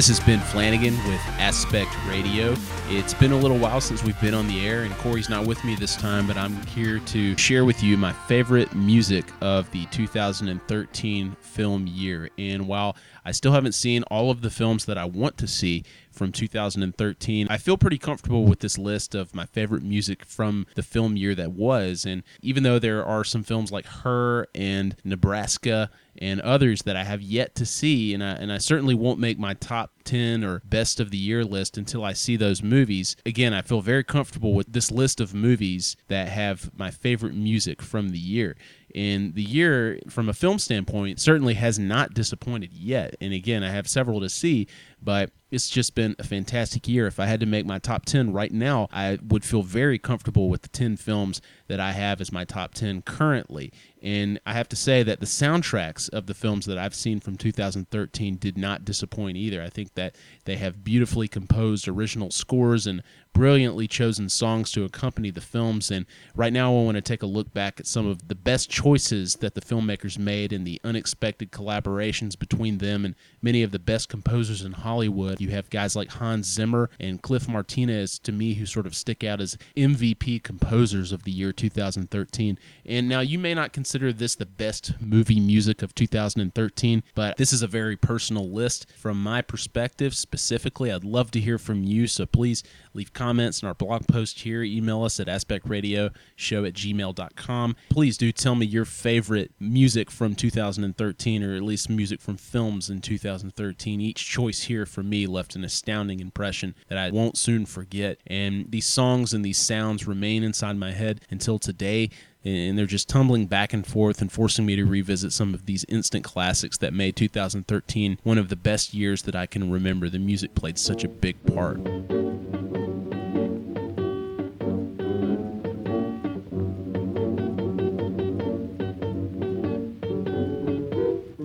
This is Ben Flanagan with Aspect Radio. It's been a little while since we've been on the air, and Corey's not with me this time, but I'm here to share with you my favorite music of the 2013 film year. And while I still haven't seen all of the films that I want to see from 2013. I feel pretty comfortable with this list of my favorite music from the film year that was. And even though there are some films like Her and Nebraska and others that I have yet to see, and I, and I certainly won't make my top 10 or best of the year list until I see those movies. Again, I feel very comfortable with this list of movies that have my favorite music from the year. And the year, from a film standpoint, certainly has not disappointed yet. And again, I have several to see, but it's just been a fantastic year. If I had to make my top 10 right now, I would feel very comfortable with the 10 films that I have as my top 10 currently. And I have to say that the soundtracks of the films that I've seen from 2013 did not disappoint either. I think that they have beautifully composed original scores and brilliantly chosen songs to accompany the films. And right now, I want to take a look back at some of the best choices that the filmmakers made and the unexpected collaborations between them and many of the best composers in Hollywood. You have guys like Hans Zimmer and Cliff Martinez, to me, who sort of stick out as MVP composers of the year 2013. And now, you may not consider this the best movie music of 2013, but this is a very personal list from my perspective specifically. I'd love to hear from you, so please leave comments in our blog post here. Email us at aspectradioshow at gmail.com. Please do tell me your favorite music from 2013, or at least music from films in 2013. Each choice here for me left an astounding impression that I won't soon forget. And these songs and these sounds remain inside my head until today and they're just tumbling back and forth and forcing me to revisit some of these instant classics that made 2013 one of the best years that I can remember. The music played such a big part.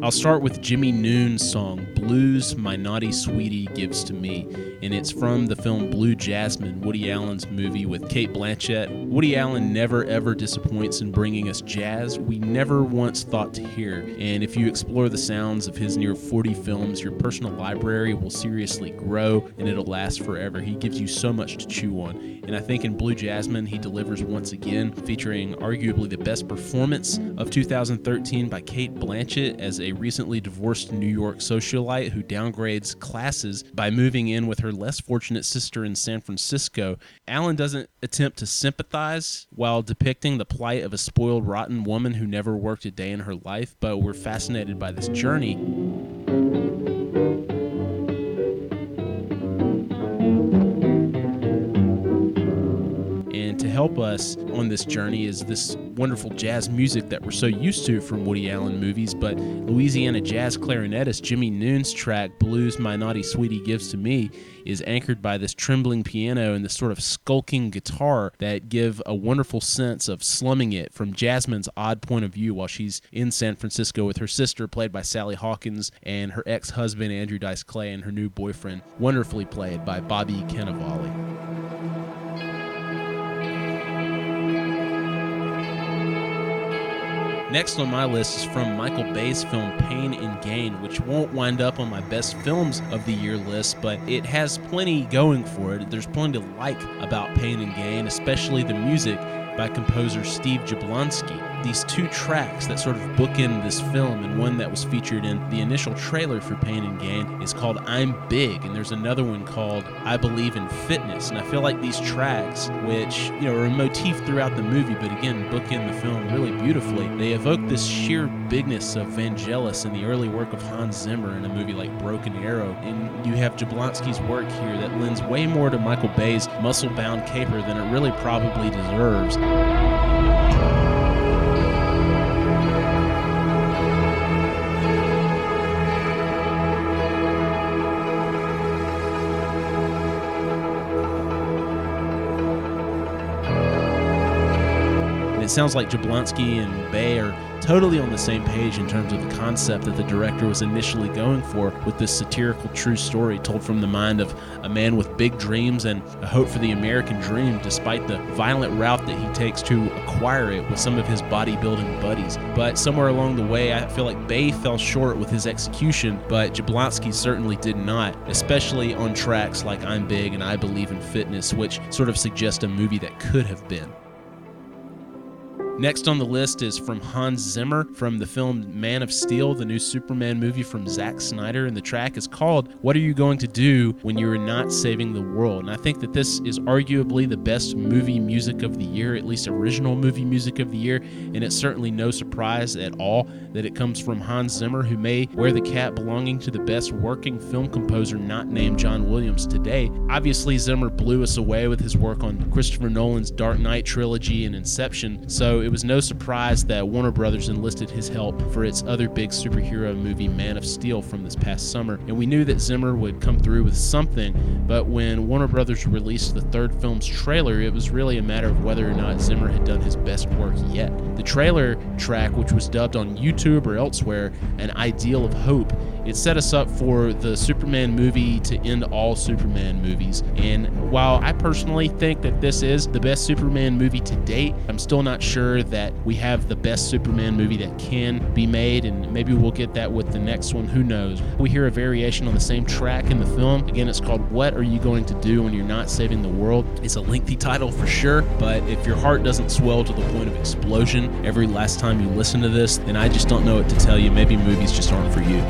I'll start with Jimmie Noone's song, Blues My Naughty Sweetie Gives to Me and it's from the film Blue Jasmine, Woody Allen's movie with Cate Blanchett. Woody Allen never ever disappoints in bringing us jazz we never once thought to hear. And if you explore the sounds of his near 40 films, your personal library will seriously grow and it'll last forever. He gives you so much to chew on. And I think in Blue Jasmine, he delivers once again, featuring arguably the best performance of 2013 by Cate Blanchett as a recently divorced New York socialite who downgrades classes by moving in with her less fortunate sister in San Francisco, Allen doesn't attempt to sympathize while depicting the plight of a spoiled, rotten woman who never worked a day in her life, but we're fascinated by this journey. Help us on this journey is this wonderful jazz music that we're so used to from Woody Allen movies. But Louisiana jazz clarinetist Jimmie Noone's track, Blues My Naughty Sweetie Gives to Me, is anchored by this trembling piano and this sort of skulking guitar that give a wonderful sense of slumming it from Jasmine's odd point of view while she's in San Francisco with her sister, played by Sally Hawkins, and her ex husband, Andrew Dice Clay, and her new boyfriend, wonderfully played by Bobby Cannavale. Next on my list is from Michael Bay's film Pain and Gain, which won't wind up on my best films of the year list, but it has plenty going for it. There's plenty to like about Pain and Gain, especially the music by composer Steve Jablonsky. These two tracks that sort of bookend this film, and one that was featured in the initial trailer for Pain and Gain is called I'm Big, and there's another one called I Believe in Fitness. And I feel like these tracks, which you know are a motif throughout the movie, but again bookend the film really beautifully, they evoke this sheer bigness of Vangelis and the early work of Hans Zimmer in a movie like Broken Arrow. And you have Jablonsky's work here that lends way more to Michael Bay's muscle-bound caper than it really probably deserves. Sounds like Jablonsky and Bay are totally on the same page in terms of the concept that the director was initially going for with this satirical true story told from the mind of a man with big dreams and a hope for the American dream, despite the violent route that he takes to acquire it with some of his bodybuilding buddies. But somewhere along the way, I feel like Bay fell short with his execution, but Jablonsky certainly did not, especially on tracks like I'm Big and I Believe in Fitness, which sort of suggest a movie that could have been. Next on the list is from Hans Zimmer from the film Man of Steel, the new Superman movie from Zack Snyder. And the track is called What Are You Going to Do When You're Not Saving the World? And I think that this is arguably the best movie music of the year, at least original movie music of the year. And it's certainly no surprise at all that it comes from Hans Zimmer, who may wear the cap belonging to the best working film composer not named John Williams today. Obviously, Zimmer blew us away with his work on Christopher Nolan's Dark Knight trilogy and Inception. So it was no surprise that Warner Brothers enlisted his help for its other big superhero movie, Man of Steel, from this past summer. And we knew that Zimmer would come through with something, but when Warner Brothers released the third film's trailer, it was really a matter of whether or not Zimmer had done his best work yet. The trailer track, which was dubbed on YouTube or elsewhere an Ideal of Hope, it set us up for the Superman movie to end all Superman movies. And while I personally think that this is the best Superman movie to date, I'm still not sure that we have the best Superman movie that can be made, and maybe we'll get that with the next one. Who knows? We hear a variation on the same track in the film. Again, it's called What Are You Going to Do When You're Not Saving the World? It's a lengthy title for sure, but if your heart doesn't swell to the point of explosion every last time you listen to this, then I just don't know what to tell you. Maybe movies just aren't for you.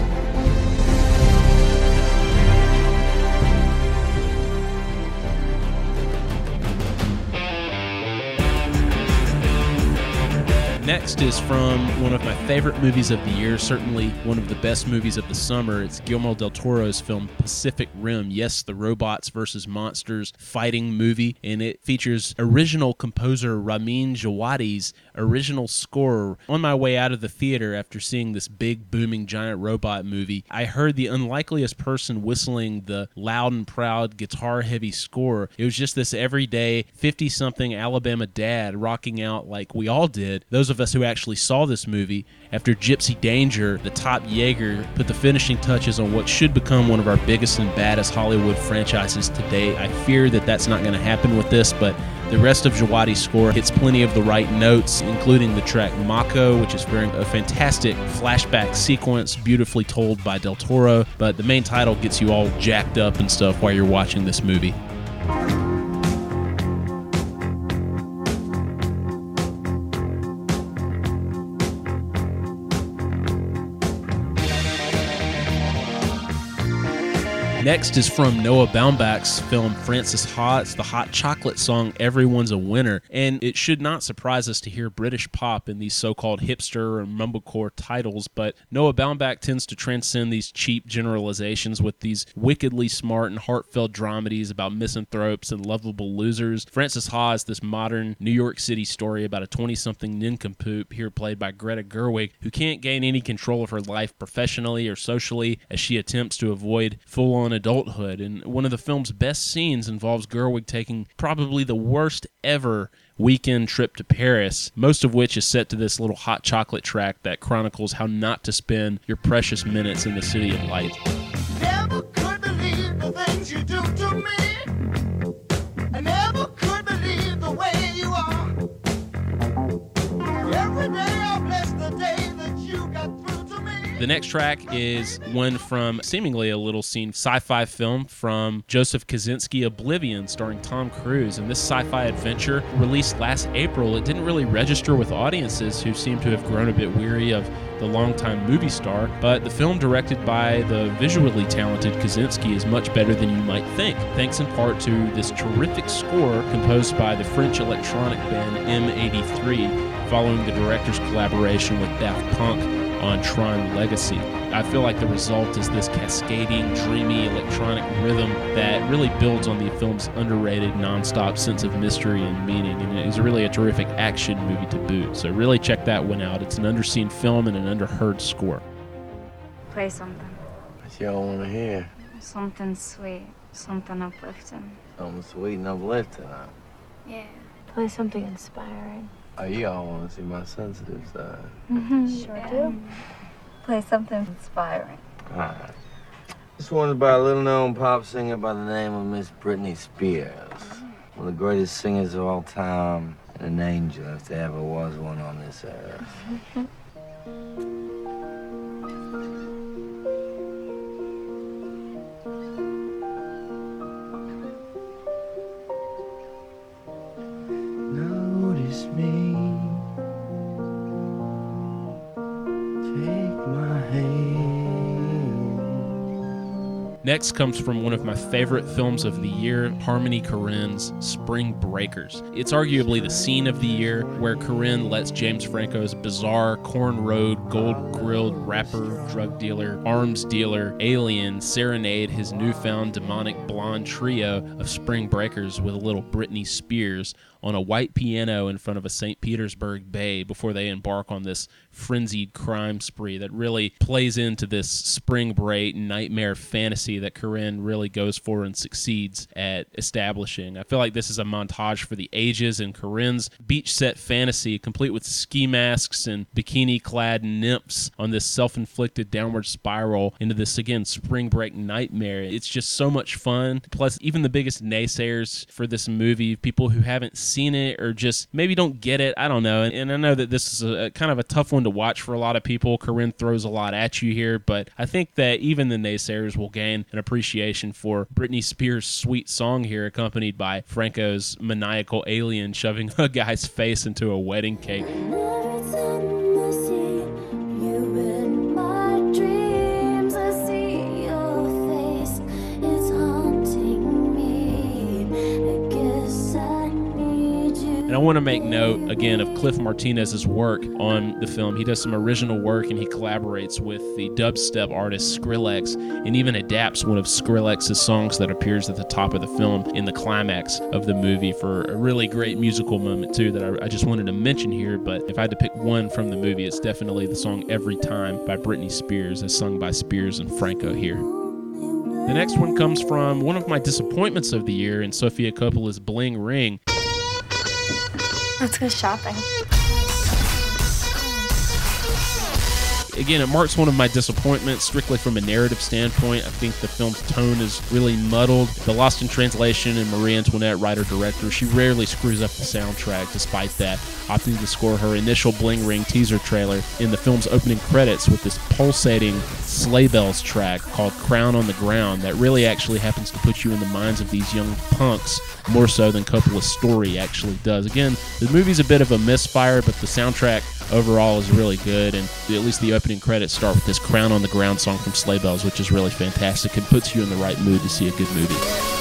Next is from one of my favorite movies of the year, certainly one of the best movies of the summer. It's Guillermo del Toro's film Pacific Rim. Yes, the robots versus monsters fighting movie, and it features original composer Ramin Djawadi's original score. On my way out of the theater after seeing this big, booming, giant robot movie, I heard the unlikeliest person whistling the loud and proud guitar heavy score. It was just this everyday 50 something Alabama dad rocking out like we all did. Those of us who actually saw this movie, after Gypsy Danger, the top Jaeger put the finishing touches on what should become one of our biggest and baddest Hollywood franchises today. I fear that that's not going to happen with this, but the rest of Djawadi's score hits plenty of the right notes, including the track Mako, which is very a fantastic flashback sequence, beautifully told by Del Toro. But the main title gets you all jacked up and stuff while you're watching this movie. Next is from Noah Baumbach's film Frances Ha. It's the hot chocolate song Everyone's a Winner. And it should not surprise us to hear British pop in these so called hipster or mumblecore titles, but Noah Baumbach tends to transcend these cheap generalizations with these wickedly smart and heartfelt dramedies about misanthropes and lovable losers. Frances Ha is this modern New York City story about a 20 something nincompoop, here played by Greta Gerwig, who can't gain any control of her life professionally or socially as she attempts to avoid full on adulthood. And one of the film's best scenes involves Gerwig taking probably the worst ever weekend trip to Paris, most of which is set to this little hot chocolate track that chronicles how not to spend your precious minutes in the city of light. The next track is one from seemingly a little scene sci fi film from Joseph Kosinski Oblivion, starring Tom Cruise. And this sci fi adventure, released last April, it didn't really register with audiences who seem to have grown a bit weary of the longtime movie star, but the film directed by the visually talented Kosinski is much better than you might think, thanks in part to this terrific score composed by the French electronic band M83, following the director's collaboration with Daft Punk on Tron Legacy. I feel like the result is this cascading, dreamy electronic rhythm that really builds on the film's underrated, nonstop sense of mystery and meaning. And it is really a terrific action movie to boot. So really check that one out. It's an underseen film and an underheard score. Play something. What y'all want to hear? Something sweet, something uplifting. Something sweet and uplifting, huh? Yeah. Play something inspiring. Oh, you all want to see my sensitive side. Mm-hmm. Sure do. Play something inspiring. All right. This one's by a little known pop singer by the name of Miss Britney Spears. One of the greatest singers of all time, and an angel if there ever was one on this earth. Next comes from one of my favorite films of the year, Harmony Korine's Spring Breakers. It's arguably the scene of the year where Korine lets James Franco's bizarre, cornrowed, gold grilled rapper, drug dealer, arms dealer, alien serenade his newfound demonic blonde trio of Spring Breakers with a little Britney Spears on a white piano in front of a St. Petersburg bay before they embark on this frenzied crime spree that really plays into this spring break nightmare fantasy that Korine really goes for and succeeds at establishing. I feel like this is a montage for the ages and Korine's beach set fantasy, complete with ski masks and bikini clad nymphs on this self inflicted downward spiral into this, again, spring break nightmare. It's just so much fun. Plus, even the biggest naysayers for this movie, people who haven't seen it or just maybe don't get it, I don't know. And, and I know that this is a, a kind of a tough one to watch for a lot of people. Korine throws a lot at you here, but I think that even the naysayers will gain an appreciation for Britney Spears' sweet song here, accompanied by Franco's maniacal alien shoving a guy's face into a wedding cake. I want to make note again of Cliff Martinez's work on the film. He does some original work and he collaborates with the dubstep artist Skrillex and even adapts one of Skrillex's songs that appears at the top of the film in the climax of the movie for a really great musical moment too that I, I just wanted to mention here. But if I had to pick one from the movie, it's definitely the song "Every Time" by Britney Spears, as sung by Spears and Franco here. The next one comes from one of my disappointments of the year in Sofia Coppola's Bling Ring. Let's go shopping. Again, it marks one of my disappointments strictly from a narrative standpoint. I think the film's tone is really muddled. The Lost in Translation and Marie Antoinette, writer director, she rarely screws up the soundtrack. Despite that, opting to score her initial Bling Ring teaser trailer in the film's opening credits with this pulsating sleigh bells track called "Crown on the Ground" that really actually happens to put you in the minds of these young punks more so than Coppola's story actually does. Again, the movie's a bit of a misfire, but the soundtrack overall is really good, and at least the opening credits start with this "Crown on the Ground" song from Sleigh Bells, which is really fantastic and puts you in the right mood to see a good movie.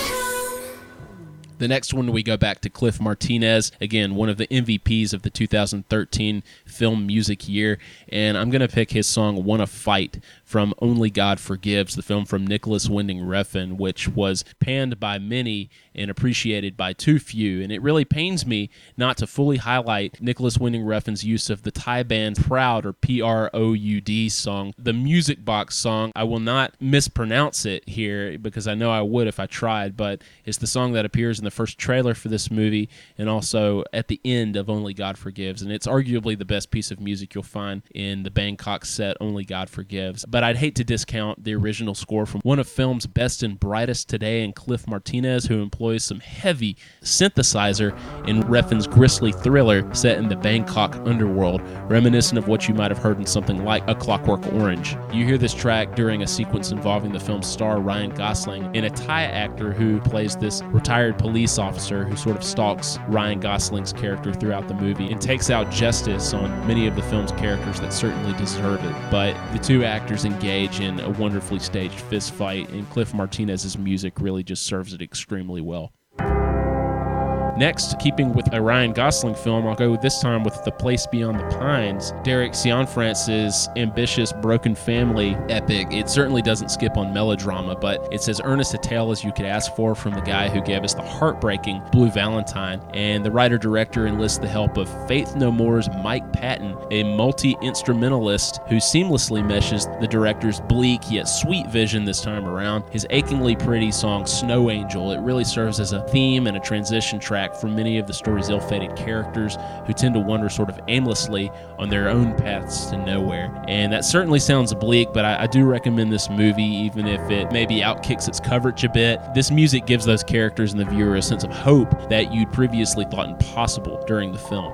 The next one, we go back to Cliff Martinez, again, one of the MVPs of the 2013 film music year. And I'm going to pick his song Wanna Fight from Only God Forgives, the film from Nicolas Winding Refn, which was panned by many and appreciated by too few. And it really pains me not to fully highlight Nicolas Winding Refn's use of the Thai band Proud or P R O U D song, the music box song. I will not mispronounce it here because I know I would if I tried, but it's the song that appears in the first trailer for this movie and also at the end of Only God Forgives. And it's arguably the best piece of music you'll find in the Bangkok set Only God Forgives. But I'd hate to discount the original score from one of film's best and brightest today and Cliff Martinez, who employs some heavy synthesizer in Refn's grisly thriller set in the Bangkok underworld, reminiscent of what you might have heard in something like A Clockwork Orange. You hear this track during a sequence involving the film's star Ryan Gosling and a Thai actor who plays this retired police officer who sort of stalks Ryan Gosling's character throughout the movie and takes out justice on many of the film's characters that certainly deserve it. But the two actors engage in a wonderfully staged fist fight, and Cliff Martinez's music really just serves it extremely well. Next, keeping with a Ryan Gosling film, I'll go this time with The Place Beyond the Pines. Derek Cianfrance's ambitious Broken Family epic. It certainly doesn't skip on melodrama, but it's as earnest a tale as you could ask for from the guy who gave us the heartbreaking Blue Valentine. And the writer director enlists the help of Faith No More's Mike Patton, a multi instrumentalist who seamlessly meshes the director's bleak yet sweet vision this time around. His achingly pretty song Snow Angel, it really serves as a theme and a transition track soundtrack from many of the story's ill fated characters who tend to wander sort of aimlessly on their own paths to nowhere. And that certainly sounds bleak, but I, I do recommend this movie, even if it maybe outkicks its coverage a bit. This music gives those characters and the viewer a sense of hope that you'd previously thought impossible during the film.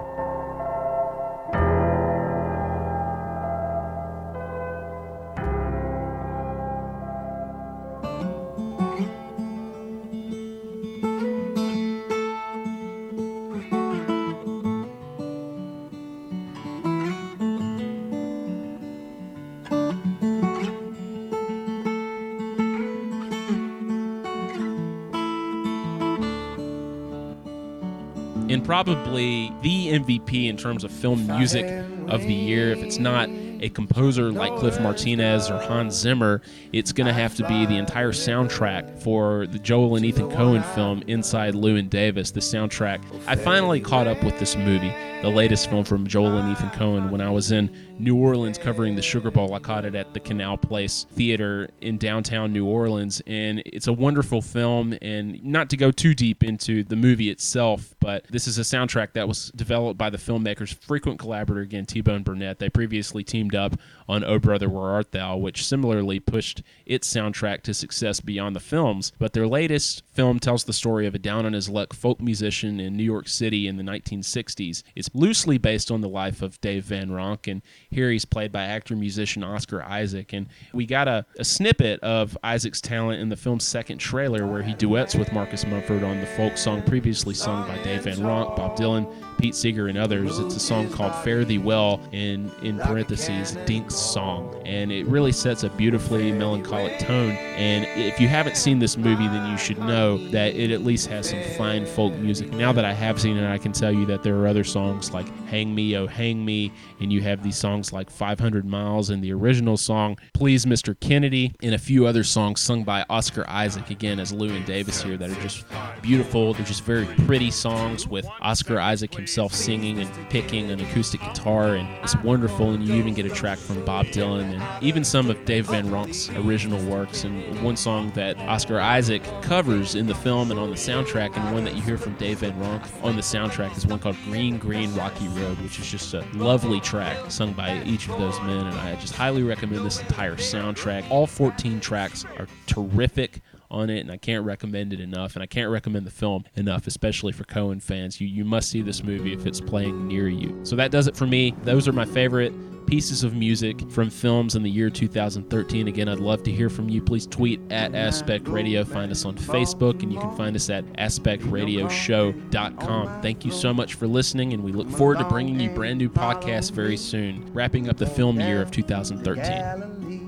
And probably the MVP in terms of film music of the year. If it's not a composer like Cliff Martinez or Hans Zimmer, it's going to have to be the entire soundtrack for the Joel and Ethan Coen film Inside Llewyn Davis. The soundtrack. I finally caught up with this movie, the latest film from Joel and Ethan Coen, when I was in New Orleans covering the Sugar Bowl. I caught it at the Canal Place Theater in downtown New Orleans, and it's a wonderful film. And not to go too deep into the movie itself, but this is a soundtrack that was developed by the filmmaker's frequent collaborator again, T Bone Burnett. They previously teamed up on Oh Brother Where Art Thou, which similarly pushed its soundtrack to success beyond the films. But their latest film tells the story of a down on his luck folk musician in New York City in the 1960s. It's loosely based on the life of Dave Van Ronk, and here he's played by actor musician Oscar Isaac. And we got a, a snippet of Isaac's talent in the film's second trailer where he duets with Marcus Mumford on the folk song previously sung by Dave Van Ronk, Bob Dylan, Pete Seeger, and others. It's a song called Fare Thee Well, in, in parentheses, Dink's Song. And it really sets a beautifully melancholic tone. And if you haven't seen this movie, then you should know that it at least has some fine folk music. Now that I have seen it, I can tell you that there are other songs like Hang Me, Oh Hang Me, and you have these songs like 500 Miles and the original song Please Mr. Kennedy, and a few other songs sung by Oscar Isaac, again as Llewyn Davis here, that are just beautiful. They're just very pretty songs with Oscar Isaac himself singing and picking an acoustic guitar, and it's wonderful. And you even get a track from Bob Dylan and even some of Dave Van Ronk's original works. And one song that Oscar Isaac covers in the film and on the soundtrack, and one that you hear from Dave Van Ronk on the soundtrack is one called Green Green Rocky Road, which is just a lovely track sung by each of those men. And I just highly recommend this entire soundtrack. All 14 tracks are terrific on it, and I can't recommend it enough. And I can't recommend the film enough, especially for Coen fans. You you must see this movie if it's playing near you. So that does it for me. Those are my favorite pieces of music from films in the year 2013. Again, I'd love to hear from you. Please tweet at Aspect Radio. Find us on Facebook, and you can find us at aspectradioshow.com. Thank you so much for listening, and we look forward to bringing you brand new podcasts very soon, wrapping up the film year of 2013. Galilee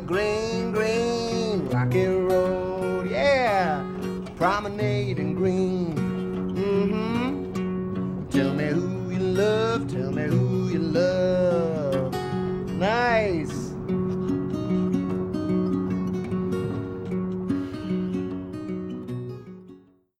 green, green rocky road. Yeah, promenade in green. Mm-hmm. Tell me who you love. Tell me who you love. Nice.